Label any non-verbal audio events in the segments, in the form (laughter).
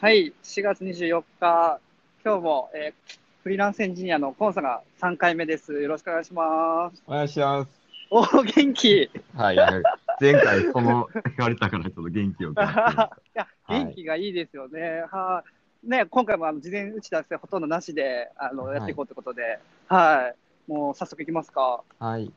はい、4月24日、今日も、えーフリーランスエンジニアのコンさんが3回目です。よろしくお願いします。お願いします。おー、元気いはい、はい。前回その言われたからちょっと元気を感じてました。(laughs) や、はい元気がいいですよね。はい。ね、今回もあの事前打ち合わせほとんどなしであのはいやっていこうということで、はい。もう早速いきますか。はい。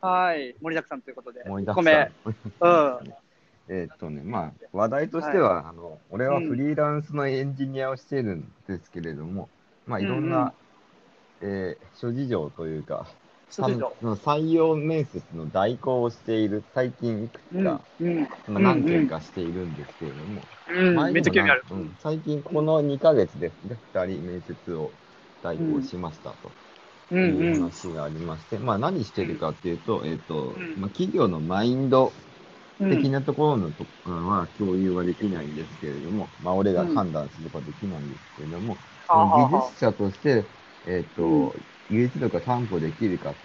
はい。盛りだくさんということで。思い出1個目。うん。えーっとね、まあ、話題としては、あの、俺はフリーランスのエンジニアをしてるんですけれども、まあ、いろんな、えー諸事情というか、その採用面接の代行をしている、最近いくつか、うん。その何件かしているんですけれども、うん。うん。めっちゃ興味ある。うん最近この2ヶ月で2人面接を代行しましたと。うんいううん。話がありまして、まあ何してるかっていうと、えっ、と、んまあ企業のマインドうん的なところのところは共有はできないんですけれども、まあ俺が判断することはできないんですけれども、その技術者として、えっ、と、うん。技術力が担保できるかっ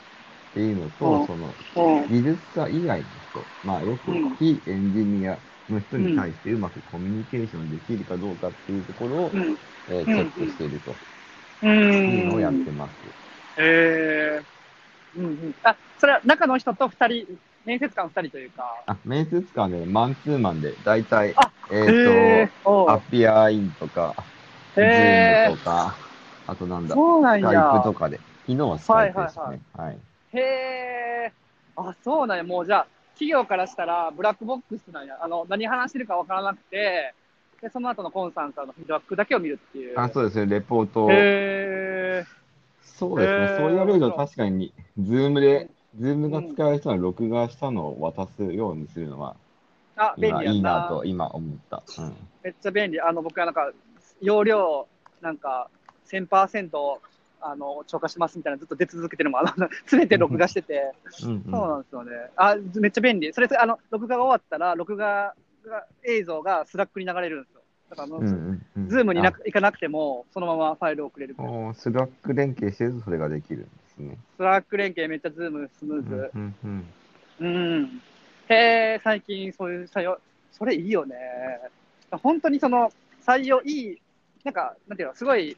ていうのと、うん。そのうん。技術者以外の人、まあよくうん非エンジニアの人に対してうまくコミュニケーションできるかどうかっていうところを、うん。えーチェックしていると。ういうのをやっん。てます。えー、うんうん。あ、それは中の人と二人、面接官二人というか。あ、面接官で、マンツーマンで、だいたいあ、えっ、へーおと、アうピアインとか、ズへーームとか、あとなんだ、そうなんスカイやプ。とかで、昨日はスカイプでしたね。はい。へえ。あ、そうなんや。もうじゃあ、企業からしたらブラックボックスなんや。あの、何話してるかわからなくて、で、その後のコンさんからのフィードバックだけを見るっていう。あ、そうですね、レポートを。へえ。そうですね、そう言われると確かに、 Zoom で、 Zoom が使える人は録画したのを渡すようにするのは、あ、便利やな。いいなと、今思った。うん。めっちゃ便利。あの、僕はなんか、容量、なんか、1000%、あの、超過しますみたいなずっと出続けてるのも、あの、(laughs) 常に録画してて、うん、そうなんですよね。あ、めっちゃ便利。それ、あの、録画が終わったら、録画が映像が Slack に流れるんですよ。だからうん。うんうん。 Zoom にな行かなくても、そのままファイルを送れる。 Slack 連携してるとそれができるんですね。 Slack 連携めっちゃ Zoom スムーズ。うんうんうん。へえ、最近そういう採用、それいいよね。本当にその採用いい、なんか、なんていうの、すごい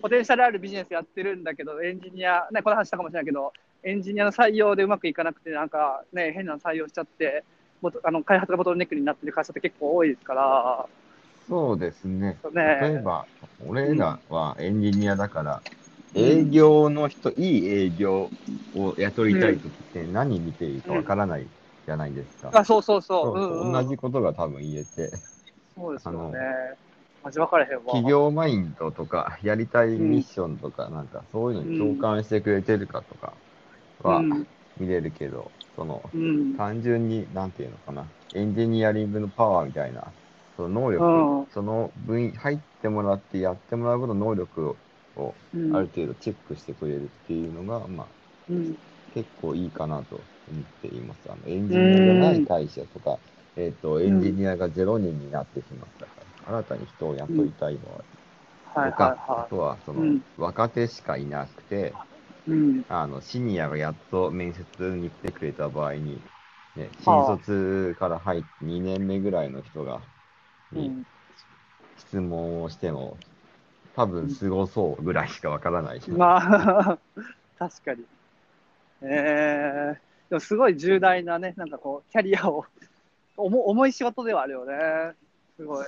ポテンシャルあるビジネスやってるんだけど、エンジニア、ね、この話したかもしれないけど、エンジニアの採用でうまくいかなくて、なんかね、変なの採用しちゃって、もあの開発がボトルネックになってる会社って結構多いですから、そうですね。ね例えば、俺らはエンジニアだから、営業の人、いい営業を雇いたいときって何見ていいかわからないじゃないですか。あ、そうそうそう。そううんうん同じことが多分言えて、そうですよねあの。マジ分かれへんわ。企業マインドとか、やりたいミッションとか、なんかそういうのに共感してくれてるかとかはうん見れるけど、その、うん。単純に、なんていうのかな、エンジニアリングのパワーみたいな、その能力、うんその分、入ってもらってやってもらうことの能力を、をうん。ある程度チェックしてくれるっていうのが、まあ、うん。結構いいかなと思っています。あのエンジニアじゃない会社とか、えっ、と、エンジニアが0人になってしまったから、新たに人を雇いたい場合はいとか、あとは、その、うん。若手しかいなくて、い。うん。あの、シニアがやっと面接に来てくれた場合に、ね、はあ新卒から入って2年目ぐらいの人が、にうん。質問をしても、多分すごそうぐらいしかわからないし、まあ、(laughs) 確かに。えー、でもすごい重大なね、なんかこう、キャリアを、重重い仕事ではあるよね。すごい。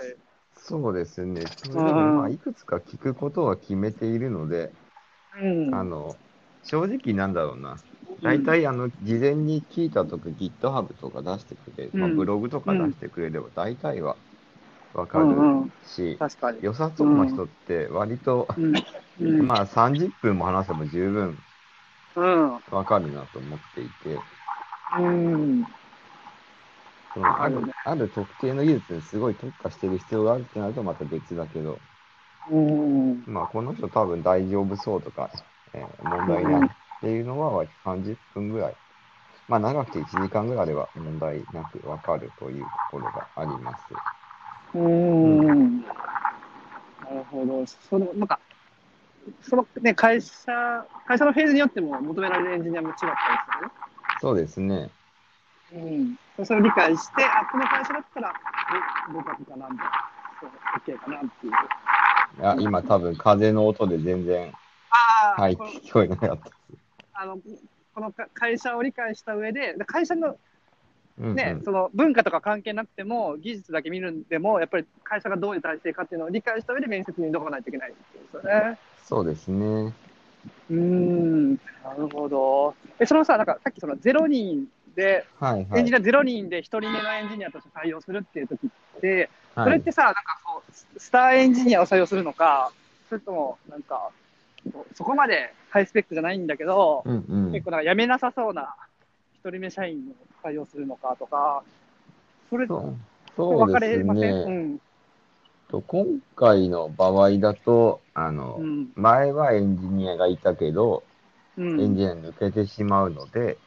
そうですね。それでうんも、まあ、いくつか聞くことは決めているので、うん。あの、正直なんだろうな。大体、あの、事前に聞いたとか GitHub とか出してくれ、まあ、うんブログとか出してくれれば大体はわかるうんうんし、確かに。良さそうな人って割と、うん。うん。(laughs) まあ30分も話せば十分うん。わかるなと思っていて、うん。そのあるある特定の技術にすごい特化してる必要があるってなるとまた別だけど、うん。まあこの人多分大丈夫そうとか、えー問題ないっていうのは割と30分ぐらい、まあ長くて1時間ぐらいでは問題なくわかるというところがあります。うん。なるほど。その、なん。か、そのね、会社、会社のフェーズによっても求められるエンジニアも違ったりするね。そうですね。うん、それを理解して、あ、この会社だったら、え合格かなみたいな。そう OK かなっていう。あ今多分風の音で全然、はい、聞こえなかった。あのこの会社を理解した上、で会社のうんうんね、その文化とか関係なくても、技術だけ見るんでも、やっぱり会社がどういう体制かっていうのを理解した上で面接に挑まないといけないですよね。そうですね。うーん、なるほど。え、そのさ、なんかさっきその0人で、はいはいエンジ。ニア0人で1人目のエンジニアとして採用するっていう時って、そはいれってさ、なんかこう、ススターエンジニアを採用するのか、それとも、なんか、そこまでハイスペックじゃないんだけど、うんうん結構なんか辞めなさそうな1人目社員を採用するのかとか、それ、そう分かそうですれません、うね。ん。と今回の場合だと、あの、うん。前はエンジニアがいたけど、うん。エンジニア抜けてしまうので、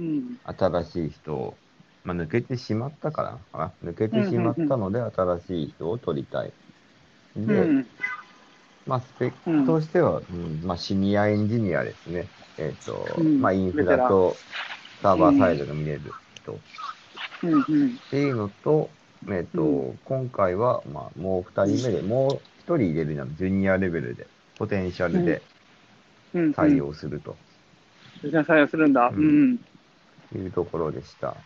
うん。新しい人を、まあ、抜けてしまったからかな？抜けてしまったので、新しい人を取りたい。で、うん。まあ、スペックとしては、うんまあ、シニアエンジニアですね。えっ、と、うんまあ、インフラとサーバーサイドが見れる人っうん。うん。ていうのと、えっ、と、う今回は、まあ、もう二人目で、もう一人入れるなら、ジュニアレベルで、ポテンシャルでうん。採用するとうん。採用するんだ。ううんん。いうところでした。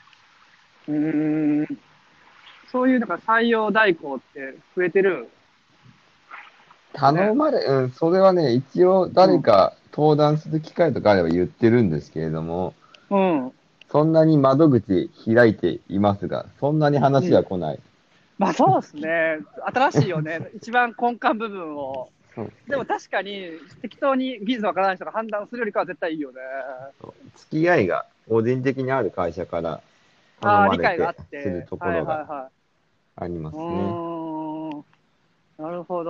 うーん。そういうなんか採用代行って増えてる？頼まれ、うん、それはね、一応誰か登壇する機会とかあれば言ってるんですけれども、うん。そんなに窓口開いていますが、そんなに話は来ない。まあそうですね。新しいよね。(laughs) 一番根幹部分を。でも確かに適当に技術わからない人が判断するよりかは絶対いいよね。付き合いが個人的にある会社からああ、頼ま理解があれってて。するところはいがはいはい。ありますうね。ーん。なるほ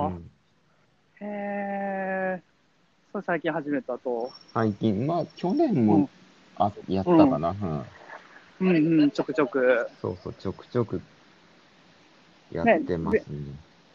うど。んへえ。それ最近始めたと。最近、まあ、去年もうんあやったかな、うん。うんうん、ちょくちょく。そうそう、ちょくちょくやってますね。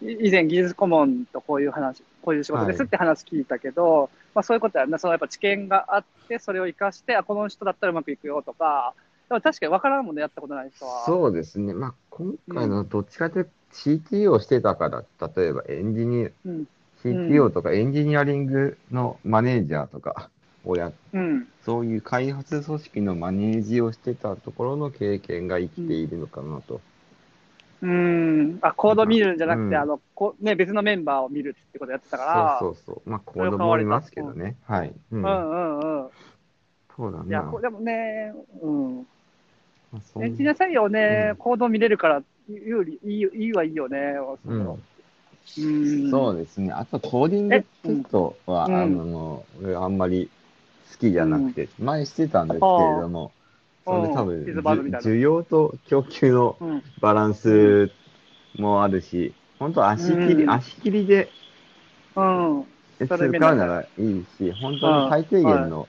い以前、技術顧問とこういう話、こういう仕事ですって話聞いたけど、まあそういうことやな、そのやっぱ知見があって、それを生かして、あ、この人だったらうまくいくよとか、でも確かに分からんもんね、やったことない人は。そうですね。まあ、今回のどっちかというと CTO をしてたから、例えばエンジニア、うん。CTO とかエンジニアリングのマネージャーとかをやっうん。そういう開発組織のマネージをしてたところの経験が生きているのかなと。うん。あ、コード見るんじゃなくて、うんあの、こね、別のメンバーを見るってことやってたから。そうそうそう。まあ、コードもありますけどね。はい。うん。うんうんうん。そうだいや、でもね、うん。エンジニア採用ね、うんコード見れるから、有利、いいいいはいいよね。うん。そうですね。あと、コーディングテストは、うん。あの、俺あんまり好きじゃなくて、前してたんですけれども、それ多分、需要と供給のうん。バランスもあるし、本当足切り、うん。足切りでうん。使それうならいいし、本当に最低限の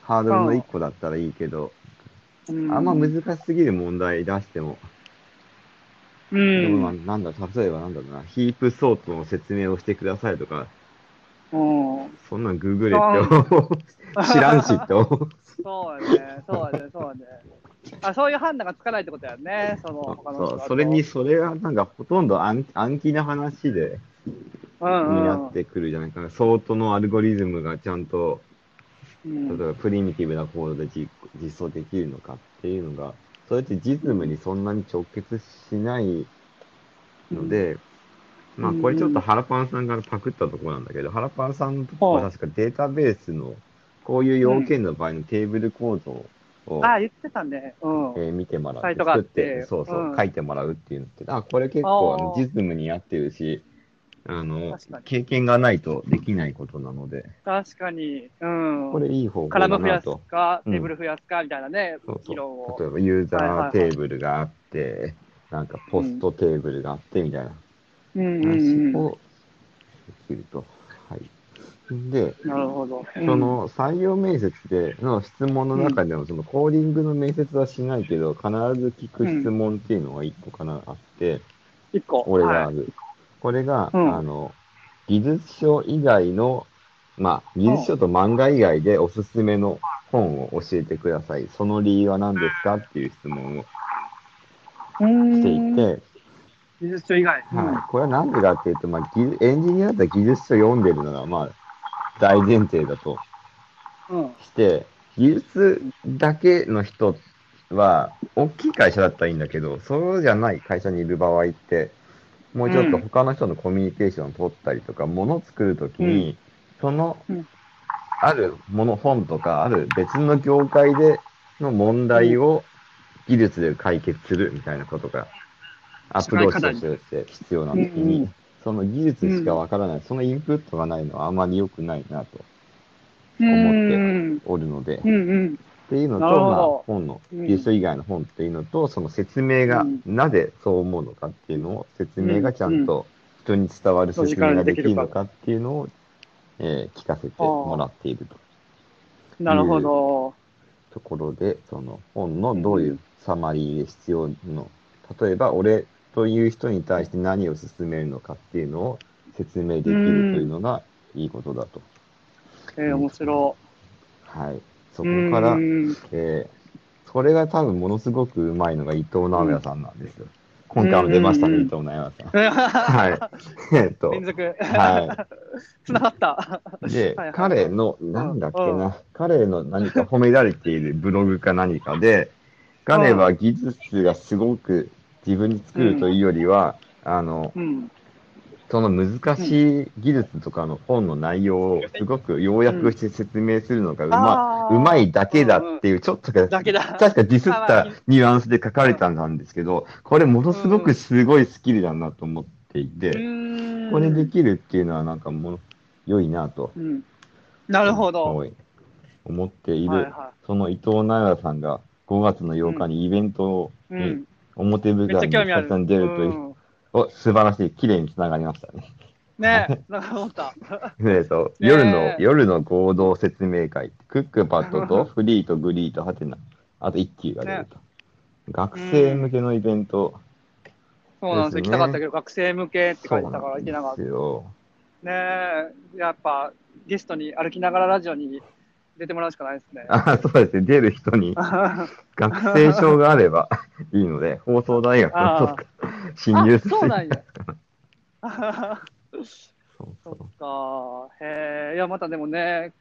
ハードルの1個だったらいいけど、うん。あんま難しすぎる問題出しても、う。でもまあなんだ、例えばなんだろうな、ヒープソートの説明をしてくださいとか、うん。そんなんググれって。知らんしって思う。そうやね、そうやね、そうやね。あ、そういう判断がつかないってことやね、その、他の人そうそれに、、それがなんかほとんど暗暗記な話で、うんうん、になってくるじゃないかな。ソートのアルゴリズムがちゃんと、うん例えばプリミティブなコードで実実装できるのかっていうのが、それって実務にそんなに直結しないので、まあこれちょっとハラパンさんからパクったところなんだけど、ハラパンさんのとこは確かデータベースのこういう要件の場合のテーブル構造を、あ、言ってたね。うん。えー見てもらって、作って。て、そうそう、うん。書いてもらうっていうのって、あ、これ結構実務に合ってるし、あの経験がないとできないことなので、確かに。うん。これいい方法カだラム増やすなと。か、うんテーブル増やすか、みたいなね、そうそう議論を。例えばユーザはいはいはいーテーブルがあって、なんかポストテーブルがあってみたいなうん。話をできると。はい。で、なるほど。その採用面接での質問の中でも、そのコーディングの面接はしないけど、必ず聞く質問っていうのが一個かなあって、うん、一個。俺があはい、る。これが、うんあの、技術書以外の、まあ、技術書と漫画以外でおすすめの本を教えてください。その理由は何ですかっていう質問をしていて、技術書以外。はい。これはなんでかっていうと、まあ、技エンジニアだったら技術書読んでるのが、まあ、大前提だとうん。して、技術だけの人は、大きい会社だったらいいんだけど、そうじゃない会社にいる場合って、もうちょっと他の人のコミュニケーションを取ったりとか、ものを作るときに、そのうん、あるもの、本とか、ある別の業界での問題を技術で解決するみたいなことが、アプローチとして必要な時うんうにん、その技術しかわからない、そのインプットがないのはあまり良くないなとう思ってん。おるので。っていうのと、まあ、本の、うん技術以外の本っていうのと、その説明がうん。なぜそう思うのかっていうのを、説明がちゃんと人に伝わる説明ができるのかっていうのを、えー聞かせてもらっているとなるほど。ところで、その本のどういうサマリーで必要の、例えば俺という人に対して何を進めるのかっていうのを説明できるというのがいいことだと。えー、面白はい。そい。こからう、んえーそれが多分ものすごくうまいのが伊藤直哉さんなんですよ。今回も出ましたね、うん伊藤直哉さん。はい。(laughs) えっと、連続。はつな (laughs) がった。で彼の、なんだっけうな、彼の何か褒められているブログか何かで、彼は技術がすごく自分に作るというよりは、あの、うん。その難しい技術とかの本の内容をすごく要約して説明するのがうまうまいだけだっていう、ちょっとかだけだ。確かディスったニュアンスで書かれたんですけど、これものすごくすごいスキルだなと思っていて、これできるっていうのはなんかもう良いなと。うん。なるほど。思っている、その伊藤奈良さんが5月の8日にイベントにん。表舞台に出るという、うんお素晴らしい、綺麗につながりましたね。ね (laughs) なんか思った。えっと、ねえ夜の、夜の合同説明会、クックパッドとフリーとグリーとハテナ、あと一級が出ると。学生向けのイベント、そうなんですよ。行きたかったけど、学生向けって書いてたから行けなかっ。た。ねえ、やっぱゲストに歩きながらラジオに出てもらうしかないですね。あそうですね、出る人に (laughs) 学生証があればいいので、放送大学のあとか侵入あ、そうなんや。そうそっか。へえ、いや、またでもね、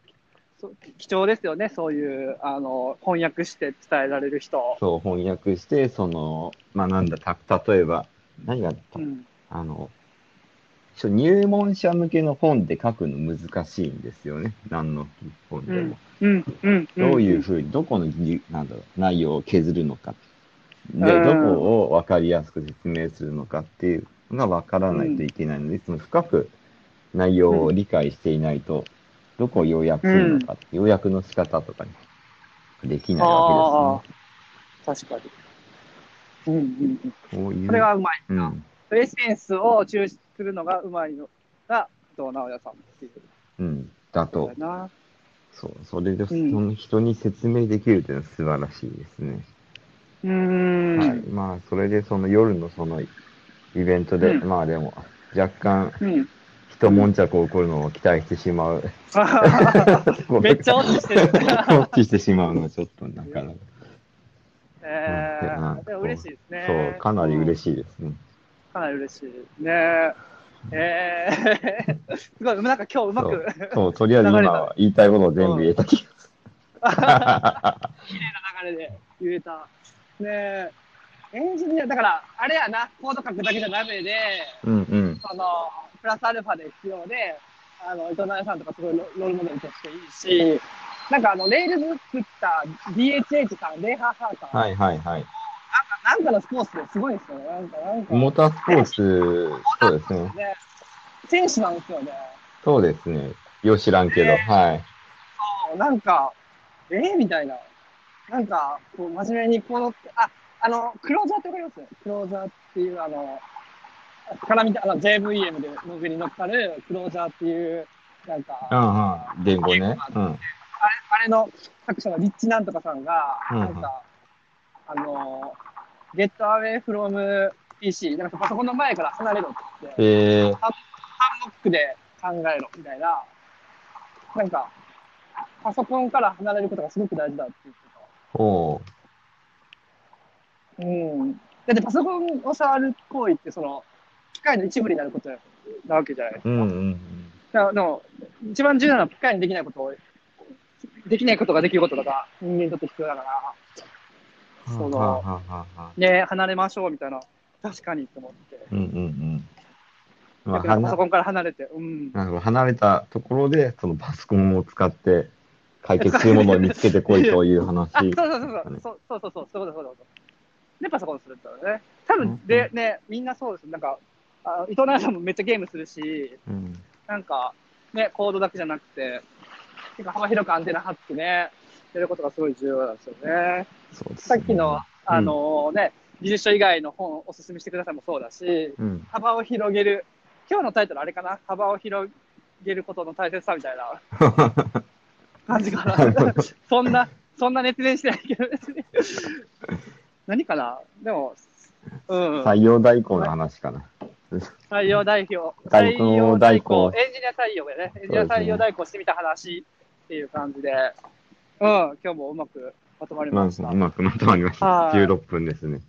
そ貴重ですよね、そういう、あの、翻訳して伝えられる人。そう、翻訳して、その、まあなんだ、た、例えば、何があった？うん。あの、入門者向けの本で書くの難しいんですよね。何の本でも。うん、うん。どういうふうに、どこのぎ、なんだろう、内容を削るのか。で、うんどこを分かりやすく説明するのかっていうのが分からないといけないので、その深く内容を理解していないと、どこを要約するのか、要約の仕方とかにできないわけですね。確かに。うん、うん、うん。こういう。それがうまい。うん。エッセンスを抽出するのがうまいのが、伊藤直哉さんっていううん。だこと。そう。それで、そうんの人に説明できるというのは素晴らしいですね。うーん。はい。まあ、それでその夜のそのイベントで、うんまあでも、若干、うん。一悶着起こるのを期待してしまう。(laughs) めっちゃ落ちしてる。放棄してしまうのはちょっとなかなか。えうんー、でも嬉しいですね。そう、かなり嬉い。しいですね。かなり嬉しい。ねえー、すごい、なんか今日うまく、そう、とりあえず今は言いたいことを全部言えた気がする。(laughs) 流れで言えた。ねえ、エンジニア、だから、あれやな、コード書くだけじゃダメで、うんうん。その、プラスアルファで必要で、あの、伊藤奈さんとかすごいロロールモデルとしていいし、なんかあの、 Rails 作った DHH さん、レイハーハーさん、はいはいはい。なんか、なんかのスポーツですごいですよね。なんか、なんか、モータースポーツ、そうですね。ね、選手なんですよね。そうですね。よう知らんけど、はい。そうなんか、えー、みたいな。なんか、こう、真面目にこの、あ、あの、クローザーってわかります？クローザーっていう、あの、絡みた、あの、JVM での上に乗っかるクローザーっていう、なんか、うんうん。言語ね。うん。あれ、あれの作者のリッチなんとかさんが、うんなんか、あの、get away from PC、なんかパソコンの前から離れろって言って、えー、ハンモックで考えろみたいな、なんか、パソコンから離れることがすごく大事だって言っておう。た。うん。だってパソコンを触る行為って、その、機械の一部になることなわけじゃないですか。うんうんだからでも、一番重要なのは機械にできないことを、できないことができることだから、人間にとって必要だから、そのはあはあはあはあね、離れましょうみたいな、確かにと思って。うんうんうん。まあ、パソはコンから離れて、うん。離れたところで、そのパソコンを使って解決するものを見つけてこいという話。(laughs) うそうそうそう、そうそうそうそう、そうそう。で、パソコンするってことね。多分、うんで、ね、みんなそうです。なんか、あ伊藤奈々さんもめっちゃゲームするし、うんなんか、ね、コードだけじゃなくて、結構幅広くアンテナ張ってね、やることがすごい重要なんですよね。さっきの、あのね、技術書以外の本をおすすめしてくださいもそうだし、うん。幅を広げる、今日のタイトルあれかな？幅を広げることの大切さみたいな (laughs) 感じかな。(laughs) そんな、そんな熱弁してないけど。何かな？でも、うん。採用代行の話かな。採用代表。採用代行エンジニア採用でね。エンジニア採用代行してみた話っていう感じで、うん、今日もうまくまとまりました。うまくまとまりました。はい16分ですね。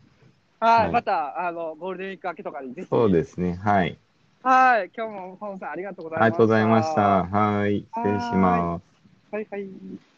はい、はいまた、あの、ゴールデンウィーク明けとかにぜひ。そうですね。はい。はい、今日も本さんありがとうございました。ありがとうございました。はい。失礼します。はいはい。